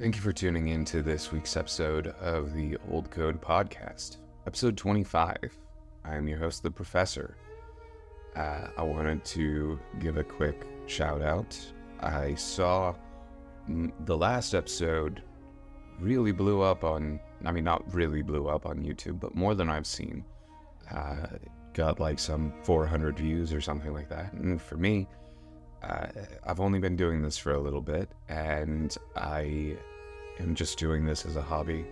Thank you for tuning in to this week's episode of the Old Code Podcast, episode 25. I am your host, The Professor. Uh, I wanted to give a quick shout out. I saw the last episode really blew up on, I mean, not really blew up on YouTube, but more than I've seen. Uh, got like some 400 views or something like that. And for me, uh, I've only been doing this for a little bit, and I am just doing this as a hobby.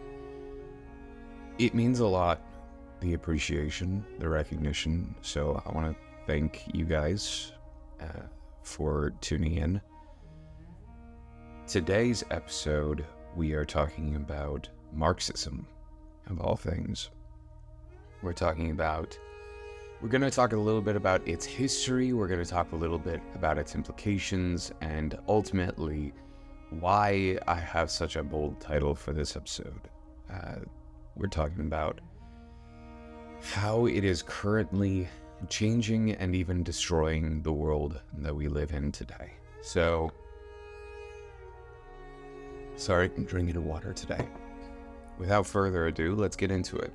It means a lot, the appreciation, the recognition. So I want to thank you guys uh, for tuning in. Today's episode, we are talking about Marxism, of all things. We're talking about we're going to talk a little bit about its history, we're going to talk a little bit about its implications, and ultimately, why I have such a bold title for this episode. Uh, we're talking about how it is currently changing and even destroying the world that we live in today. So, sorry, I'm drinking water today. Without further ado, let's get into it.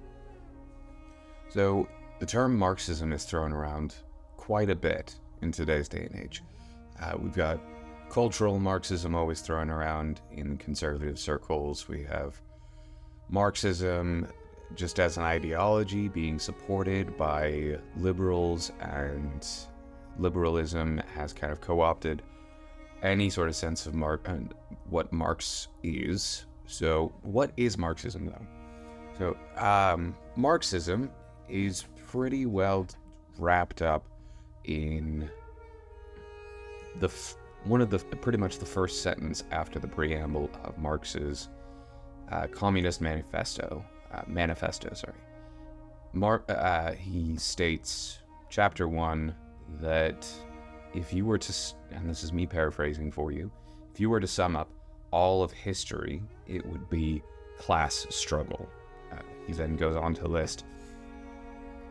So, the term Marxism is thrown around quite a bit in today's day and age. Uh, we've got cultural Marxism always thrown around in conservative circles. We have Marxism just as an ideology being supported by liberals, and liberalism has kind of co opted any sort of sense of Mar- uh, what Marx is. So, what is Marxism, though? So, um, Marxism is pretty well wrapped up in the f- one of the pretty much the first sentence after the preamble of Marx's uh, Communist Manifesto. Uh, manifesto, sorry. Mar- uh, he states, chapter one, that if you were to, and this is me paraphrasing for you, if you were to sum up all of history, it would be class struggle. Uh, he then goes on to list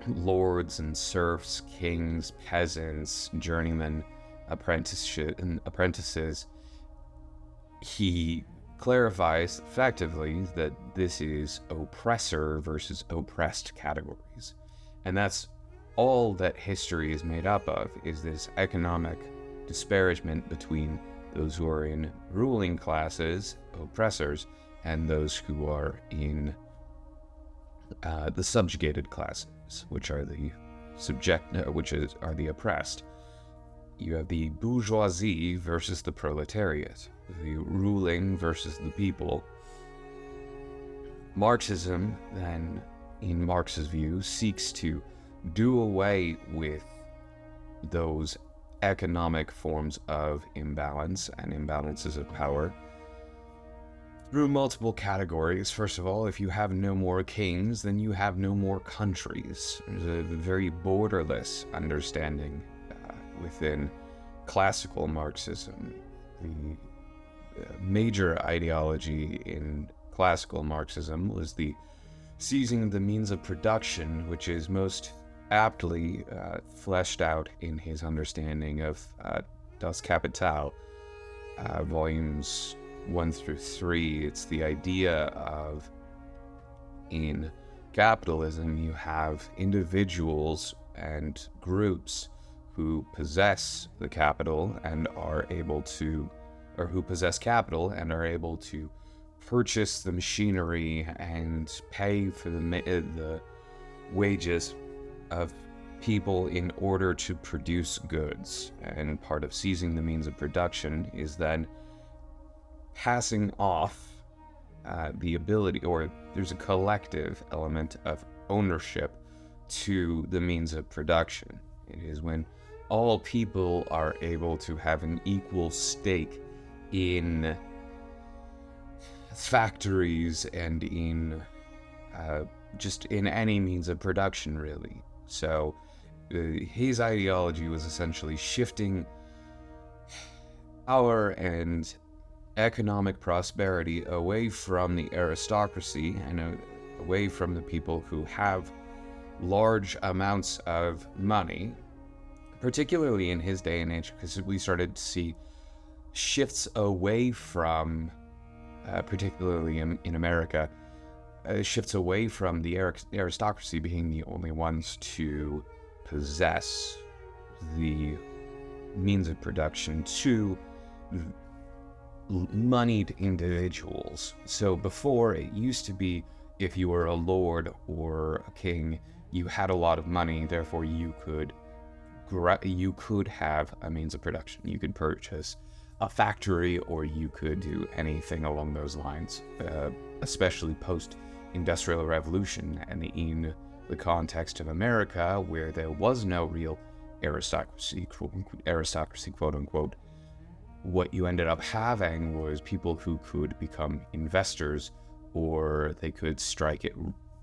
lords and serfs, kings, peasants, journeymen, apprentices, and apprentices, he clarifies effectively that this is oppressor versus oppressed categories. And that's all that history is made up of is this economic disparagement between those who are in ruling classes, oppressors, and those who are in uh, the subjugated classes which are the subject, uh, which is, are the oppressed. You have the bourgeoisie versus the proletariat, the ruling versus the people. Marxism, then, in Marx's view, seeks to do away with those economic forms of imbalance and imbalances of power through multiple categories. First of all, if you have no more kings, then you have no more countries. There's a very borderless understanding within classical Marxism. The uh, major ideology in classical Marxism was the seizing of the means of production, which is most aptly uh, fleshed out in his understanding of uh, Das Kapital, uh, volumes 1 through 3, it's the idea of in capitalism, you have individuals and groups who possess the capital and are able to, or who possess capital and are able to purchase the machinery and pay for the, uh, the wages of people in order to produce goods. And part of seizing the means of production is then passing off uh, the ability, or there's a collective element of ownership to the means of production. It is when all people are able to have an equal stake in factories and in uh, just in any means of production, really. So uh, his ideology was essentially shifting power and economic prosperity away from the aristocracy and uh, away from the people who have large amounts of money, particularly in his day and age, because we started to see shifts away from uh, particularly in, in America, uh, shifts away from the aristocracy being the only ones to possess the means of production to moneyed individuals. So before it used to be if you were a lord or a king, you had a lot of money, therefore you could you could have a means of production. You could purchase a factory or you could do anything along those lines, uh, especially post industrial revolution and in the context of America where there was no real aristocracy, aristocracy, quote unquote, what you ended up having was people who could become investors or they could strike it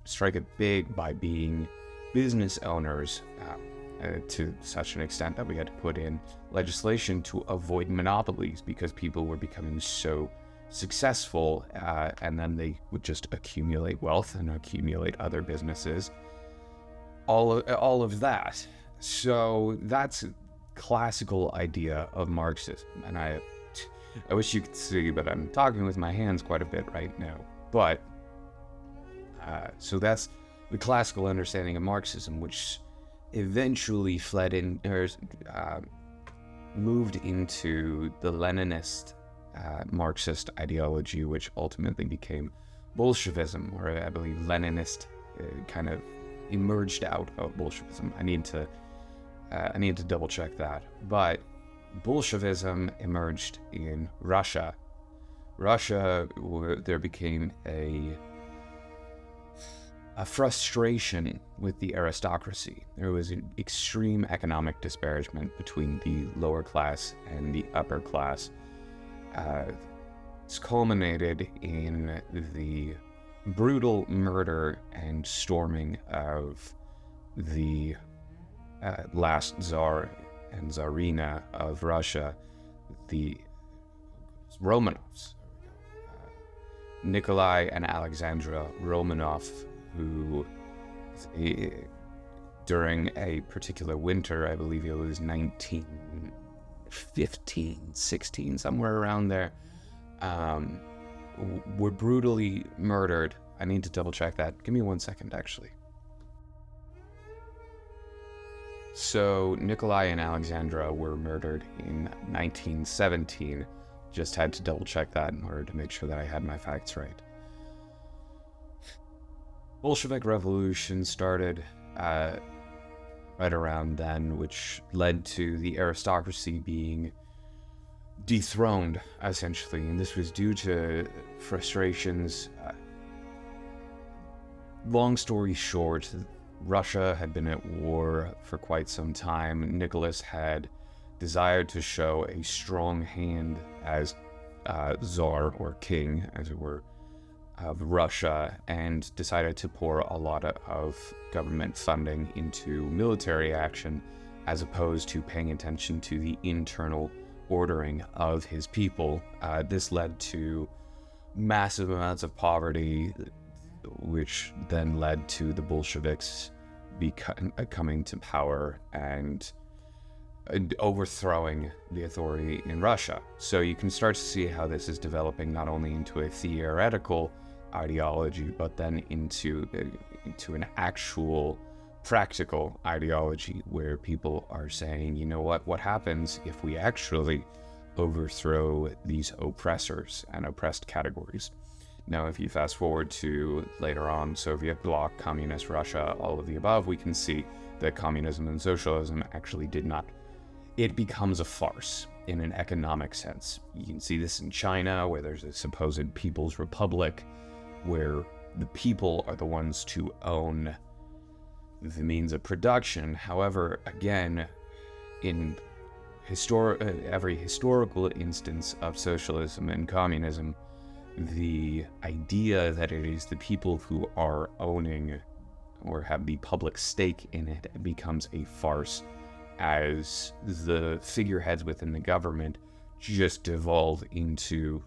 strike it big by being business owners um, uh, to such an extent that we had to put in legislation to avoid monopolies because people were becoming so successful uh, and then they would just accumulate wealth and accumulate other businesses all of, all of that so that's classical idea of Marxism. And I, I wish you could see, but I'm talking with my hands quite a bit right now. But, uh, so that's the classical understanding of Marxism, which eventually fled in, or uh, moved into the Leninist uh, Marxist ideology, which ultimately became Bolshevism, or I believe Leninist uh, kind of emerged out of Bolshevism. I need to uh, I need to double check that. But Bolshevism emerged in Russia. Russia, there became a a frustration with the aristocracy. There was an extreme economic disparagement between the lower class and the upper class. Uh, it's culminated in the brutal murder and storming of the uh, last Tsar and Tsarina of Russia, the Romanovs, uh, Nikolai and Alexandra Romanov, who eh, during a particular winter, I believe it was 1915, 16, somewhere around there, um, were brutally murdered. I need to double check that. Give me one second, actually. So Nikolai and Alexandra were murdered in 1917. Just had to double check that in order to make sure that I had my facts right. Bolshevik Revolution started uh, right around then, which led to the aristocracy being dethroned, essentially. And this was due to frustrations. Uh, long story short, Russia had been at war for quite some time. Nicholas had desired to show a strong hand as uh, czar or king, as it were, of Russia, and decided to pour a lot of government funding into military action as opposed to paying attention to the internal ordering of his people. Uh, this led to massive amounts of poverty, which then led to the Bolsheviks becoming uh, coming to power and overthrowing the authority in Russia. So you can start to see how this is developing not only into a theoretical ideology, but then into uh, into an actual practical ideology where people are saying, you know what, what happens if we actually overthrow these oppressors and oppressed categories? Now, if you fast forward to later on Soviet bloc, communist Russia, all of the above, we can see that communism and socialism actually did not. It becomes a farce in an economic sense. You can see this in China, where there's a supposed People's Republic, where the people are the ones to own the means of production. However, again, in histor- uh, every historical instance of socialism and communism, the idea that it is the people who are owning or have the public stake in it becomes a farce as the figureheads within the government just devolve into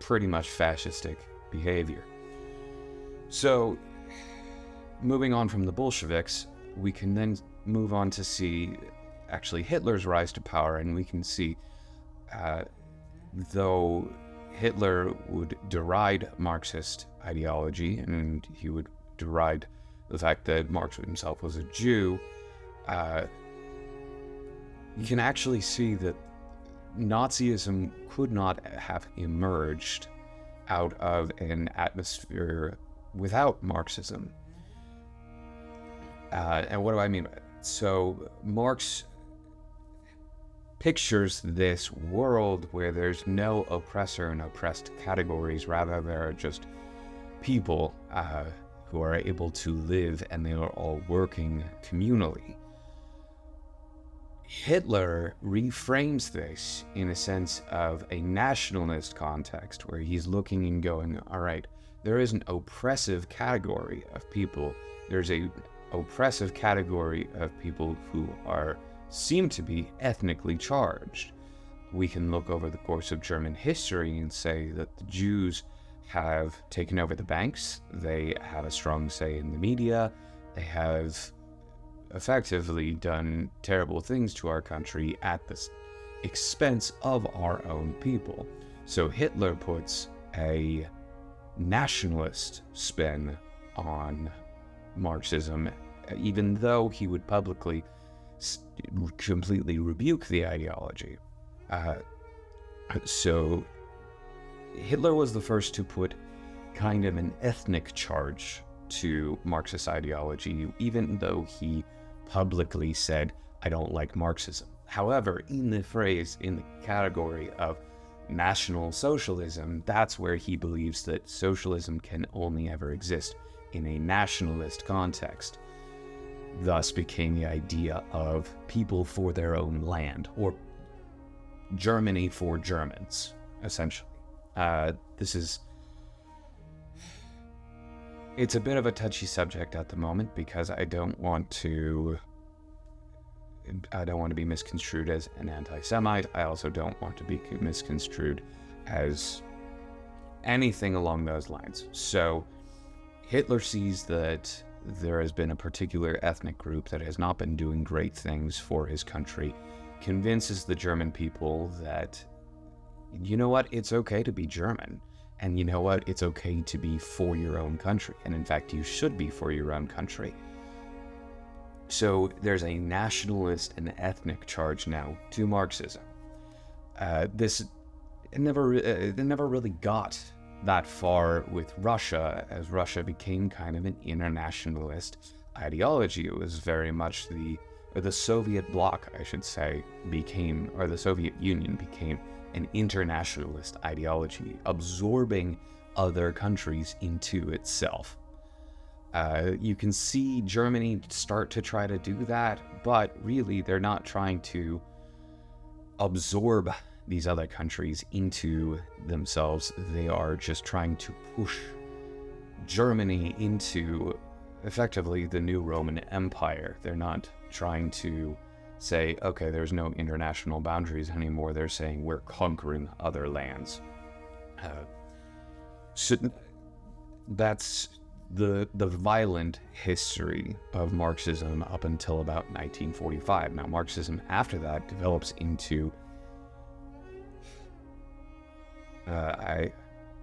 pretty much fascistic behavior. So, moving on from the Bolsheviks, we can then move on to see actually Hitler's rise to power, and we can see, uh, though Hitler would deride Marxist ideology and he would deride the fact that Marx himself was a Jew, uh, you can actually see that Nazism could not have emerged out of an atmosphere without Marxism. Uh, and what do I mean? So, Marx pictures this world where there's no oppressor and oppressed categories, rather, there are just people uh, who are able to live and they are all working communally. Hitler reframes this in a sense of a nationalist context where he's looking and going, all right, there is an oppressive category of people. There's a oppressive category of people who are seem to be ethnically charged. We can look over the course of German history and say that the Jews have taken over the banks, they have a strong say in the media, they have effectively done terrible things to our country at the expense of our own people. So Hitler puts a nationalist spin on Marxism, even though he would publicly completely rebuke the ideology. Uh, so Hitler was the first to put kind of an ethnic charge to Marxist ideology, even though he publicly said, I don't like Marxism. However, in the phrase, in the category of national socialism, that's where he believes that socialism can only ever exist in a nationalist context. Thus became the idea of people for their own land, or Germany for Germans, essentially. Uh, this is it's a bit of a touchy subject at the moment because I don't want to I don't want to be misconstrued as an anti-Semite. I also don't want to be misconstrued as anything along those lines. So Hitler sees that there has been a particular ethnic group that has not been doing great things for his country, convinces the German people that you know what, it's okay to be German. And you know what? It's okay to be for your own country. And in fact, you should be for your own country. So there's a nationalist and ethnic charge now to Marxism. Uh, this never uh, never really got that far with Russia, as Russia became kind of an internationalist ideology. It was very much the the Soviet bloc, I should say, became or the Soviet Union became an internationalist ideology, absorbing other countries into itself. Uh, you can see Germany start to try to do that, but really they're not trying to absorb these other countries into themselves. They are just trying to push Germany into effectively the new Roman Empire. They're not trying to say, okay, there's no international boundaries anymore. They're saying we're conquering other lands. Uh, so that's the the violent history of Marxism up until about 1945. Now, Marxism after that develops into uh, a,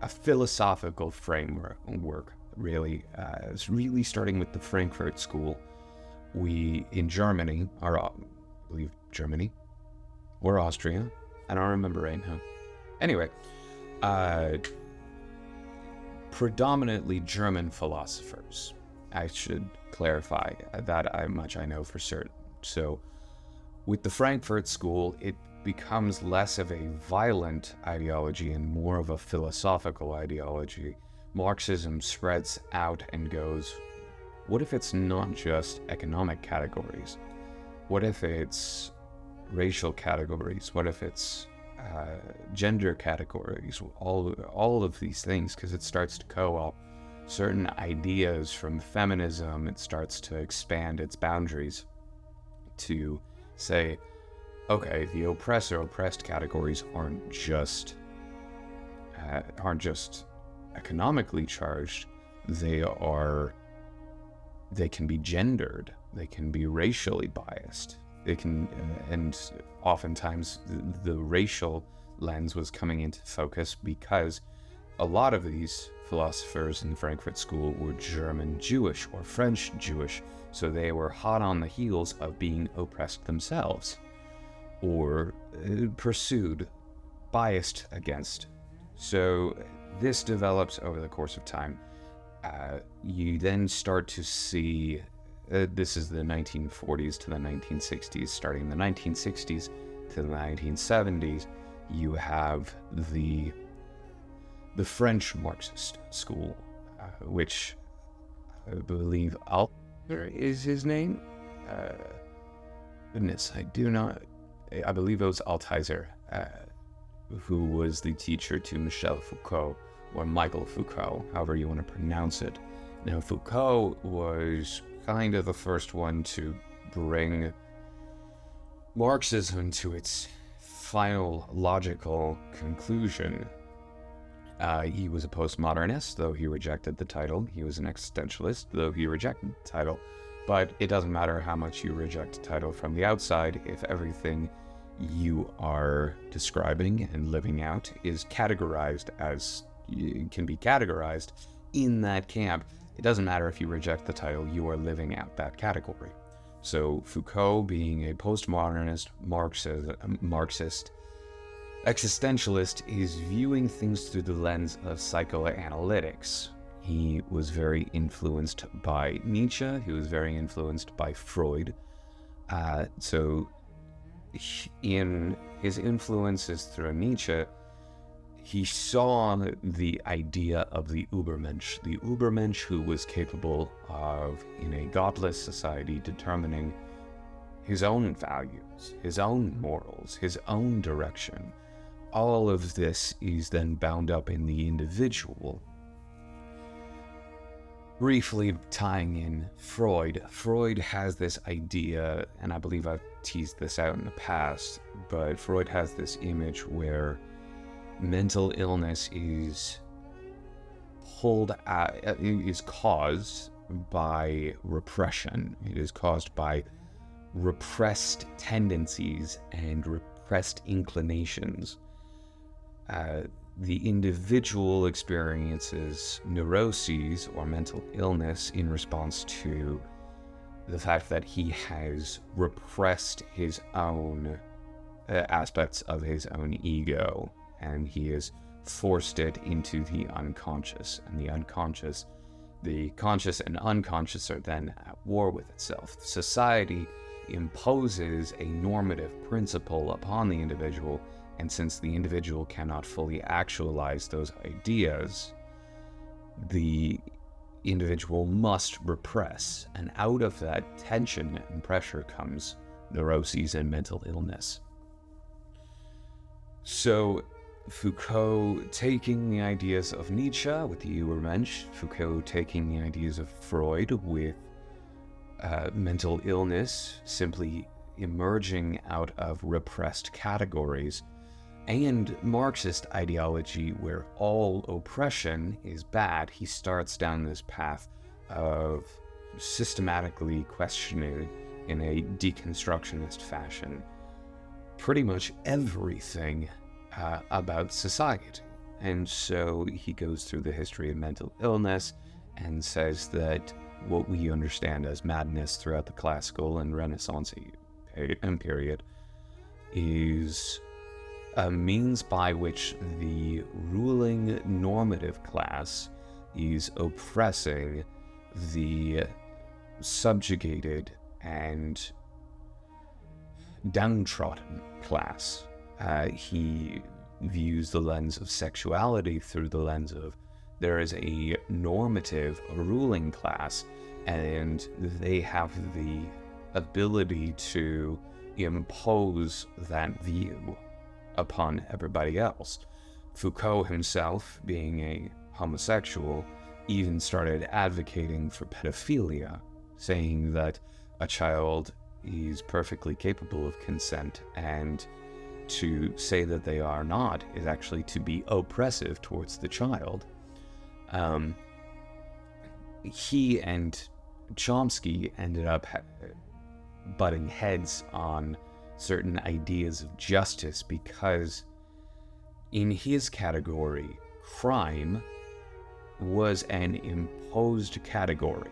a philosophical framework. Really, uh, it's really starting with the Frankfurt School. We in Germany are believe Germany or Austria. I don't remember right now. Anyway, uh, predominantly German philosophers. I should clarify that I, much I know for certain. So, with the Frankfurt School, it becomes less of a violent ideology and more of a philosophical ideology. Marxism spreads out and goes, what if it's not just economic categories? What if it's racial categories? What if it's uh, gender categories? All all of these things, because it starts to co-op certain ideas from feminism. It starts to expand its boundaries to say, okay, the oppressor oppressed categories aren't just uh, aren't just economically charged. They are they can be gendered they can be racially biased. They can, uh, and oftentimes the, the racial lens was coming into focus because a lot of these philosophers in the Frankfurt School were German Jewish or French Jewish, so they were hot on the heels of being oppressed themselves or uh, pursued, biased against. So this develops over the course of time. Uh, you then start to see uh, this is the 1940s to the 1960s. Starting in the 1960s to the 1970s, you have the the French Marxist school, uh, which I believe Althusser is his name. Uh, goodness, I do not. I believe it was Althusser, uh, who was the teacher to Michel Foucault or Michael Foucault, however you want to pronounce it. Now, Foucault was kind of the first one to bring Marxism to its final logical conclusion. Uh, he was a postmodernist, though he rejected the title. He was an existentialist, though he rejected the title. But it doesn't matter how much you reject a title from the outside if everything you are describing and living out is categorized as can be categorized in that camp. It doesn't matter if you reject the title, you are living out that category. So Foucault, being a postmodernist Marxist, Marxist existentialist, is viewing things through the lens of psychoanalytics. He was very influenced by Nietzsche. He was very influenced by Freud. Uh, so, in his influences through Nietzsche, he saw the idea of the Ubermensch, the Ubermensch who was capable of, in a godless society, determining his own values, his own morals, his own direction. All of this is then bound up in the individual. Briefly tying in Freud, Freud has this idea, and I believe I've teased this out in the past, but Freud has this image where mental illness is pulled is caused by repression. It is caused by repressed tendencies and repressed inclinations. Uh, the individual experiences neuroses or mental illness in response to the fact that he has repressed his own uh, aspects of his own ego and he has forced it into the unconscious. And the unconscious, the conscious and unconscious are then at war with itself. Society imposes a normative principle upon the individual, and since the individual cannot fully actualize those ideas, the individual must repress, and out of that tension and pressure comes neuroses and mental illness. So, Foucault taking the ideas of Nietzsche with the Übermensch, Foucault taking the ideas of Freud with uh, mental illness simply emerging out of repressed categories, and Marxist ideology where all oppression is bad. He starts down this path of systematically questioning in a deconstructionist fashion pretty much everything uh, about society. And so he goes through the history of mental illness and says that what we understand as madness throughout the classical and Renaissance period is a means by which the ruling normative class is oppressing the subjugated and downtrodden class uh, he views the lens of sexuality through the lens of there is a normative ruling class and they have the ability to impose that view upon everybody else. Foucault himself, being a homosexual, even started advocating for pedophilia, saying that a child is perfectly capable of consent and to say that they are not is actually to be oppressive towards the child. Um, he and Chomsky ended up butting heads on certain ideas of justice because in his category, crime was an imposed category.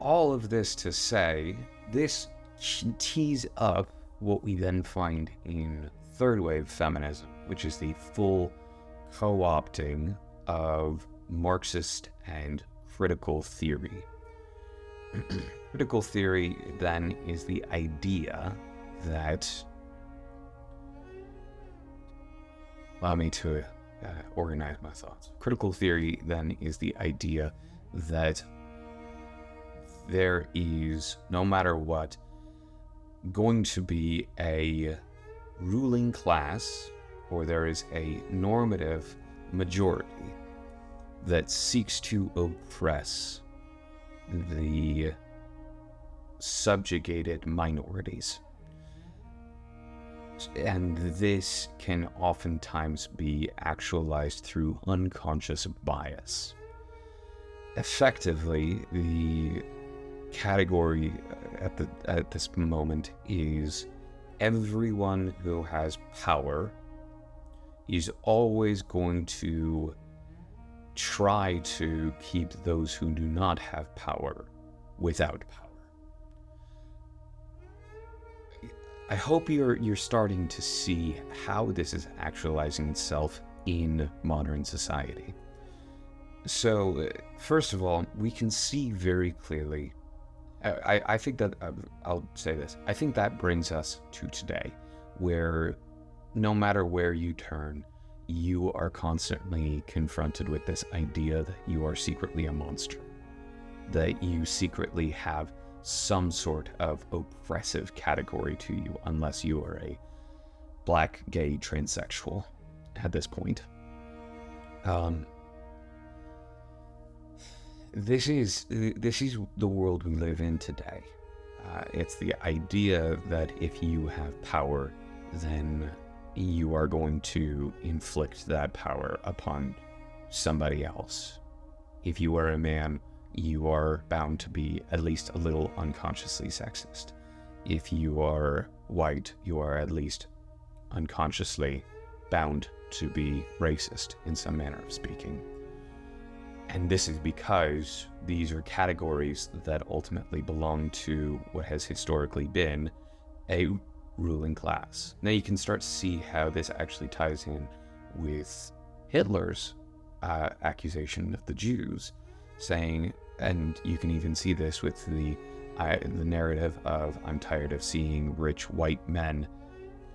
All of this to say, this tees up what we then find in third wave feminism, which is the full co opting of Marxist and critical theory. critical theory then is the idea that. Allow me to uh, organize my thoughts. Critical theory then is the idea that there is, no matter what, going to be a ruling class or there is a normative majority that seeks to oppress the subjugated minorities. And this can oftentimes be actualized through unconscious bias. Effectively, the category uh, at the at this moment is everyone who has power is always going to try to keep those who do not have power without power. I hope you're you're starting to see how this is actualizing itself in modern society. So, uh, first of all, we can see very clearly I, I think that uh, I'll say this. I think that brings us to today, where no matter where you turn, you are constantly confronted with this idea that you are secretly a monster, that you secretly have some sort of oppressive category to you, unless you are a black, gay, transsexual at this point. Um, this is this is the world we live in today. Uh, it's the idea that if you have power, then you are going to inflict that power upon somebody else. If you are a man, you are bound to be at least a little unconsciously sexist. If you are white, you are at least unconsciously bound to be racist in some manner of speaking. And this is because these are categories that ultimately belong to what has historically been a ruling class. Now you can start to see how this actually ties in with Hitler's uh, accusation of the Jews, saying, and you can even see this with the uh, the narrative of "I'm tired of seeing rich white men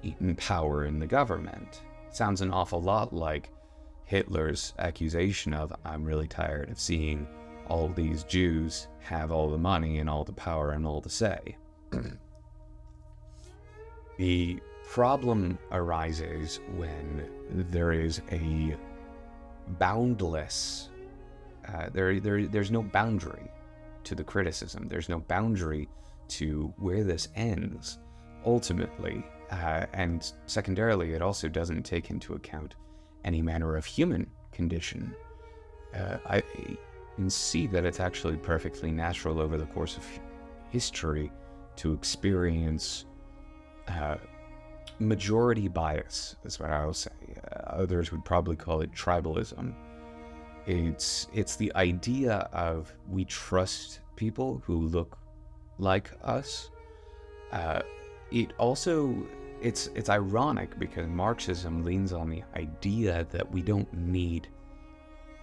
eating power in the government." sounds an awful lot like Hitler's accusation of, I'm really tired of seeing all these Jews have all the money and all the power and all the say. the problem arises when there is a boundless, uh, there, there, there's no boundary to the criticism, there's no boundary to where this ends ultimately. Uh, and secondarily, it also doesn't take into account any manner of human condition. Uh, I can see that it's actually perfectly natural over the course of history to experience uh, majority bias, is what I'll say. Uh, others would probably call it tribalism. It's it's the idea of we trust people who look like us. Uh, it also it's it's ironic because Marxism leans on the idea that we don't need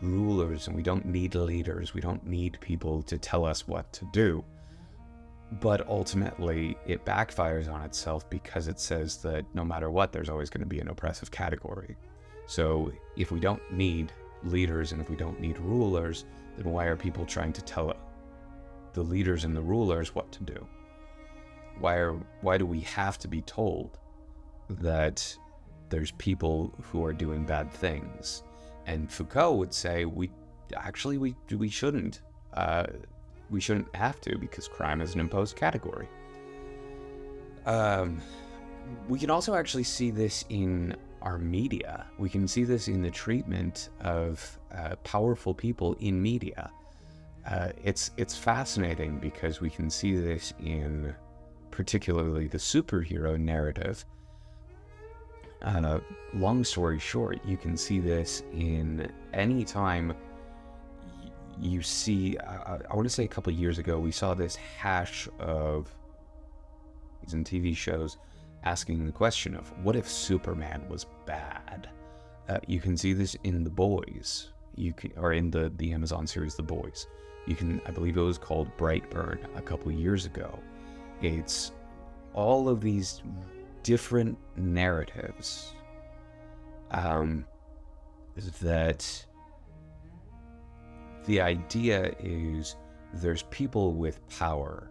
rulers and we don't need leaders, we don't need people to tell us what to do. But ultimately, it backfires on itself because it says that no matter what, there's always going to be an oppressive category. So if we don't need leaders and if we don't need rulers, then why are people trying to tell the leaders and the rulers what to do? Why are why do we have to be told that there's people who are doing bad things. And Foucault would say we actually we we shouldn't uh, we shouldn't have to because crime is an imposed category. Um, we can also actually see this in our media. We can see this in the treatment of uh, powerful people in media. Uh, it's it's fascinating because we can see this in particularly the superhero narrative Uh, long story short, you can see this in any time you see. Uh, I want to say a couple years ago, we saw this hash of in TV shows asking the question of what if Superman was bad? Uh, you can see this in The Boys, you can, or in the the Amazon series The Boys. You can, I believe it was called Brightburn a couple years ago. It's all of these different narratives um, that the idea is there's people with power,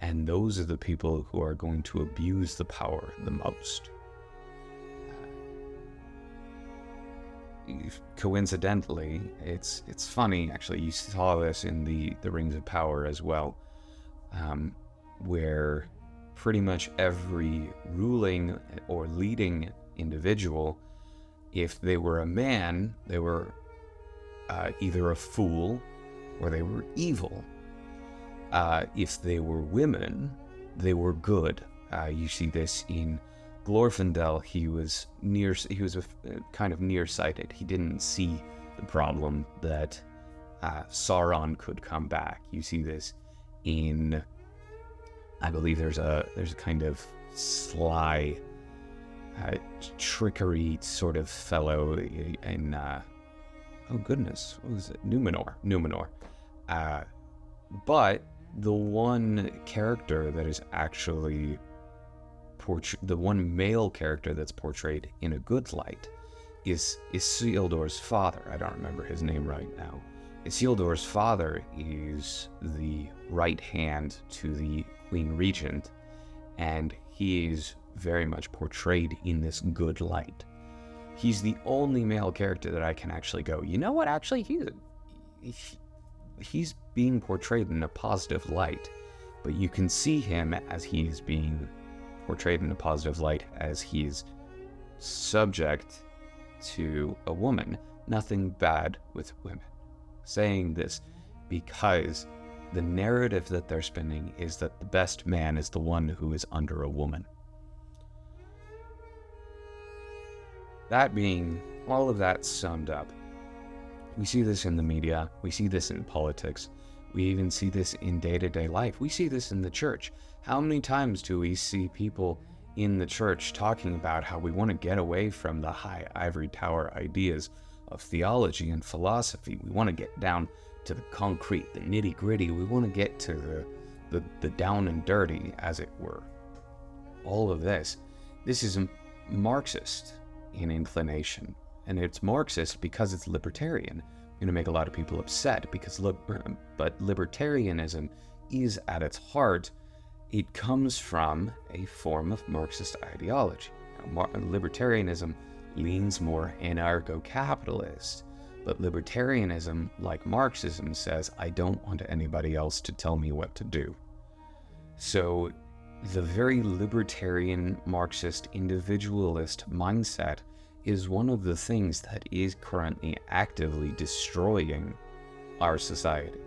and those are the people who are going to abuse the power the most. coincidentally, it's it's funny actually. You saw this in the the Rings of Power as well, um, where pretty much every ruling or leading individual, if they were a man, they were uh, either a fool or they were evil. Uh, if they were women, they were good. Uh, you see this in Glorfindel, he was near. He was a, uh, kind of nearsighted. He didn't see the problem that uh, Sauron could come back. You see this in. I believe there's a there's a kind of sly, uh, trickery sort of fellow in. Uh, oh goodness, what was it? Numenor. Numenor. Uh, but the one character that is actually the one male character that's portrayed in a good light is Isildur's father. I don't remember his name right now. Isildur's father is the right hand to the Queen Regent, and he is very much portrayed in this good light. He's the only male character that I can actually go, you know what? Actually, he's he, he's being portrayed in a positive light, but you can see him as he's being portrayed in a positive light as he's subject to a woman. Nothing bad with women. Saying this because the narrative that they're spinning is that the best man is the one who is under a woman. That being all of that summed up, we see this in the media, we see this in politics, we even see this in day to day life, we see this in the church. How many times do we see people in the church talking about how we want to get away from the high ivory tower ideas of theology and philosophy? We want to get down to the concrete, the nitty gritty. We want to get to the, the, the down and dirty, as it were. All of this. This is Marxist in inclination. And it's Marxist because it's libertarian. going to make a lot of people upset because, look, but libertarianism is at its heart it comes from a form of Marxist ideology. Now, libertarianism leans more anarcho capitalist, but libertarianism, like Marxism, says, I don't want anybody else to tell me what to do. So, the very libertarian Marxist individualist mindset is one of the things that is currently actively destroying our society.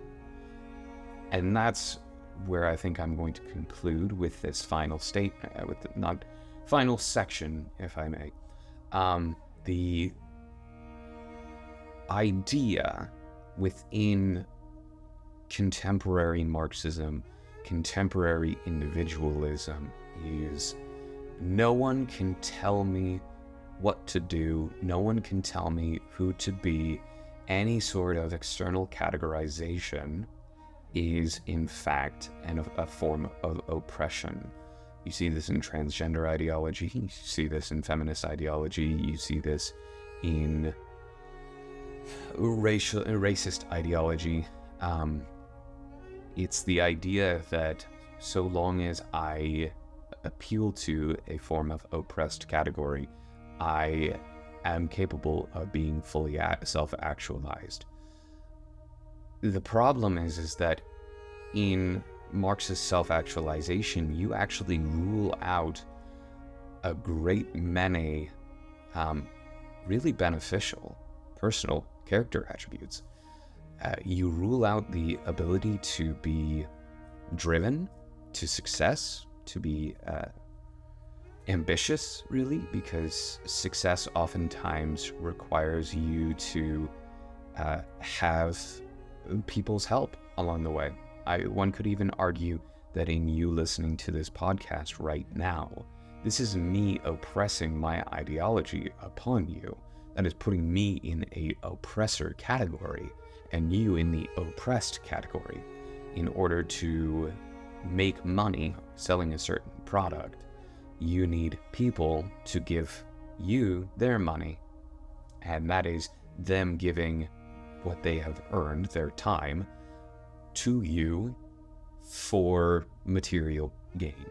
And that's where I think I'm going to conclude with this final statement, uh, with the not final section, if I may. Um, the idea within contemporary Marxism, contemporary individualism, is no one can tell me what to do, no one can tell me who to be, any sort of external categorization is in fact an, a form of oppression. You see this in transgender ideology, you see this in feminist ideology, you see this in racial racist ideology. Um, it's the idea that so long as I appeal to a form of oppressed category, I am capable of being fully self-actualized the problem is is that in Marxist self-actualization, you actually rule out a great many um, really beneficial personal character attributes. Uh, you rule out the ability to be driven to success, to be uh, ambitious, really, because success oftentimes requires you to uh, have people's help along the way. I, one could even argue that in you listening to this podcast right now, this is me oppressing my ideology upon you. That is putting me in a oppressor category and you in the oppressed category in order to make money selling a certain product you need people to give you their money. And that is them giving what they have earned, their time, to you for material gain.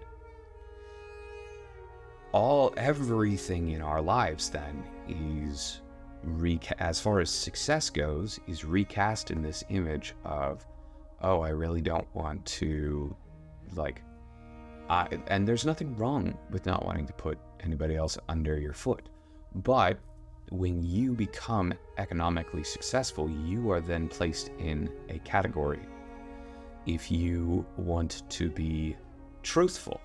All everything in our lives then is reca- as far as success goes is recast in this image of oh I really don't want to like I, and there's nothing wrong with not wanting to put anybody else under your foot. But when you become economically successful, you are then placed in a category. If you want to be truthful,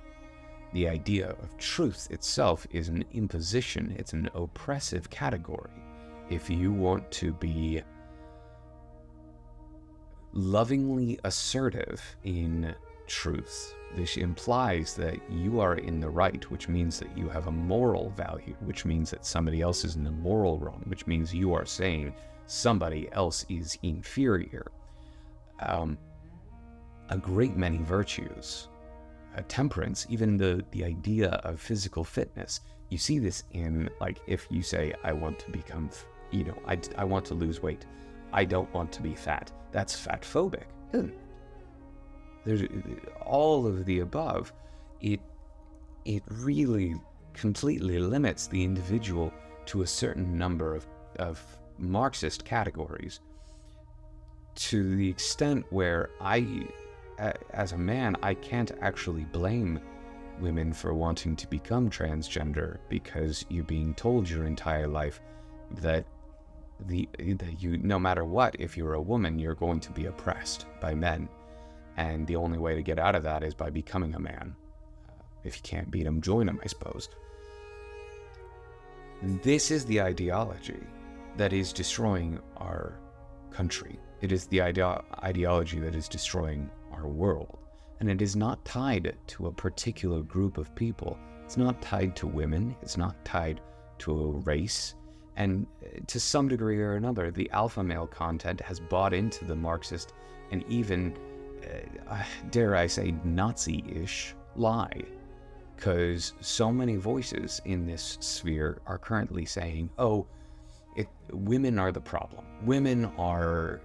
the idea of truth itself is an imposition, it's an oppressive category. If you want to be lovingly assertive in truth, this implies that you are in the right, which means that you have a moral value, which means that somebody else is in the moral wrong, which means you are saying somebody else is inferior. Um, a great many virtues, uh, temperance, even the, the idea of physical fitness. You see this in, like, if you say, I want to become, you know, I, I want to lose weight. I don't want to be fat. That's fat phobic. There's all of the above. It it really completely limits the individual to a certain number of, of Marxist categories to the extent where I, as a man, I can't actually blame women for wanting to become transgender because you're being told your entire life that the that you no matter what if you're a woman you're going to be oppressed by men and the only way to get out of that is by becoming a man. Uh, if you can't beat him, join him, I suppose. This is the ideology that is destroying our country. It is the ide- ideology that is destroying our world. And it is not tied to a particular group of people. It's not tied to women. It's not tied to a race. And uh, to some degree or another, the alpha male content has bought into the Marxist and even uh, dare I say, Nazi ish lie. Because so many voices in this sphere are currently saying, oh, it, women are the problem. Women are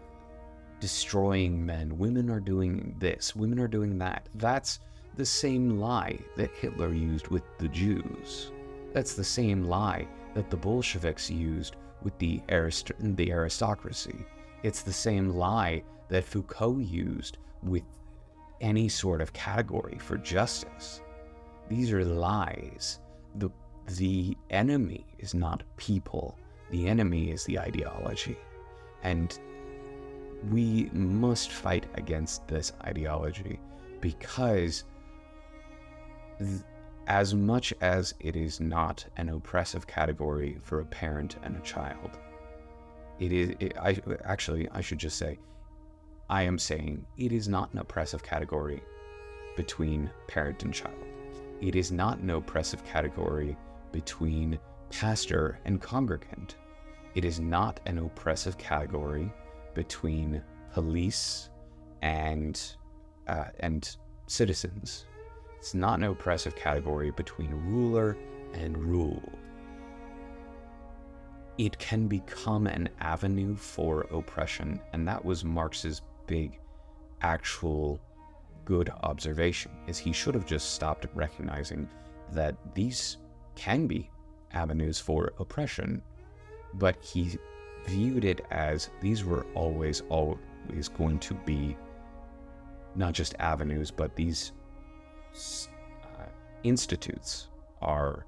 destroying men. Women are doing this. Women are doing that. That's the same lie that Hitler used with the Jews. That's the same lie that the Bolsheviks used with the, arist- the aristocracy. It's the same lie that Foucault used with any sort of category for justice. These are lies. The, the enemy is not people, the enemy is the ideology. And we must fight against this ideology because, th- as much as it is not an oppressive category for a parent and a child, it is. It, I actually, I should just say, I am saying it is not an oppressive category between parent and child. It is not an oppressive category between pastor and congregant. It is not an oppressive category between police and uh, and citizens. It's not an oppressive category between ruler and ruled it can become an avenue for oppression. And that was Marx's big actual good observation is he should have just stopped recognizing that these can be avenues for oppression but he viewed it as these were always always going to be not just avenues but these uh, institutes are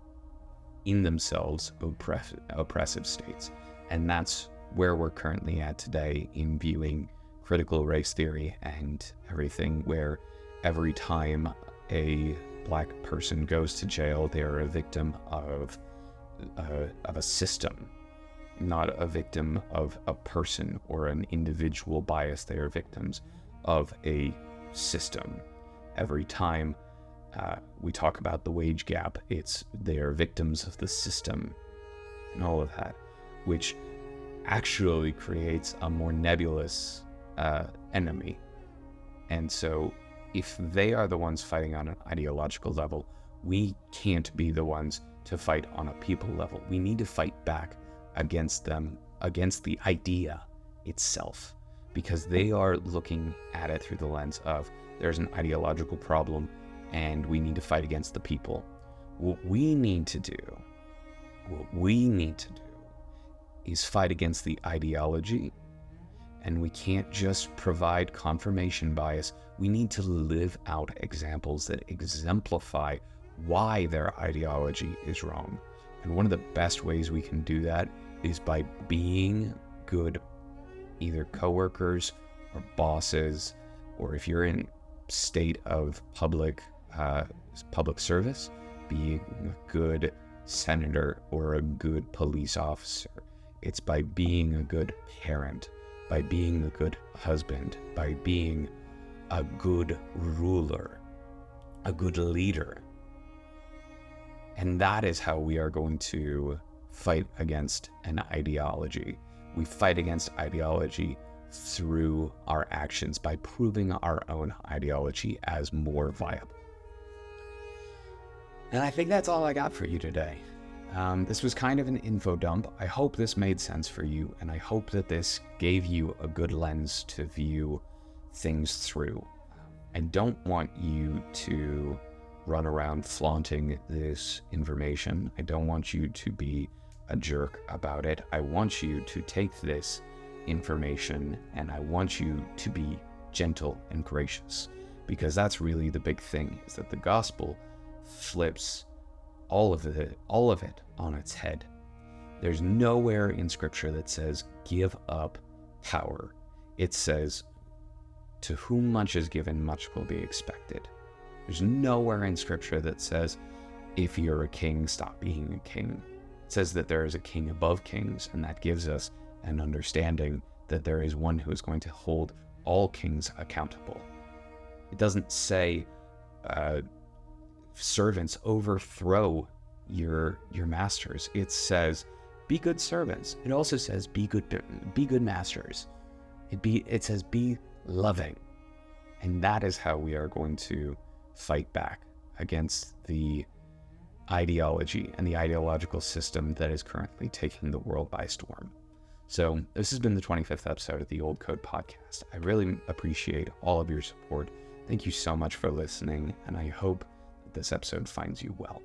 in themselves oppress- oppressive states. And that's where we're currently at today in viewing critical race theory and everything, where every time a black person goes to jail, they are a victim of uh, of a system, not a victim of a person or an individual bias. They are victims of a system. Every time uh, we talk about the wage gap, it's they are victims of the system and all of that, which actually creates a more nebulous uh, enemy. And so, if they are the ones fighting on an ideological level, we can't be the ones to fight on a people level. We need to fight back against them, against the idea itself, because they are looking at it through the lens of there's an ideological problem and we need to fight against the people. What we need to do, what we need to do is fight against the ideology. And we can't just provide confirmation bias. We need to live out examples that exemplify why their ideology is wrong. And one of the best ways we can do that is by being good, either coworkers or bosses, or if you're in state of public uh, public service, being a good senator or a good police officer. It's by being a good parent, by being a good husband, by being a good ruler, a good leader, and that is how we are going to fight against an ideology. We fight against ideology through our actions by proving our own ideology as more viable. And I think that's all I got for you today. Um, this was kind of an info dump. I hope this made sense for you, and I hope that this gave you a good lens to view things through. I don't want you to run around flaunting this information. I don't want you to be a jerk about it. I want you to take this information and I want you to be gentle and gracious because that's really the big thing is that the gospel flips all of it all of it on its head. There's nowhere in scripture that says give up power. It says to whom much is given much will be expected. There's nowhere in scripture that says, if you're a king, stop being a king. It says that there is a king above kings, and that gives us an understanding that there is one who is going to hold all kings accountable. It doesn't say, uh, servants overthrow your your masters. It says, be good servants. It also says, be good be good masters. It be it says, be loving, and that is how we are going to fight back against the ideology and the ideological system that is currently taking the world by storm. So, this has been the 25th episode of the Old Code Podcast. I really appreciate all of your support. Thank you so much for listening, and I hope that this episode finds you well.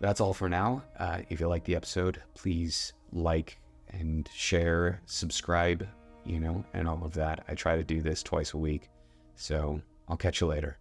That's all for now. Uh, if you like the episode, please like and share, subscribe, you know, and all of that. I try to do this twice a week. So, I'll catch you later.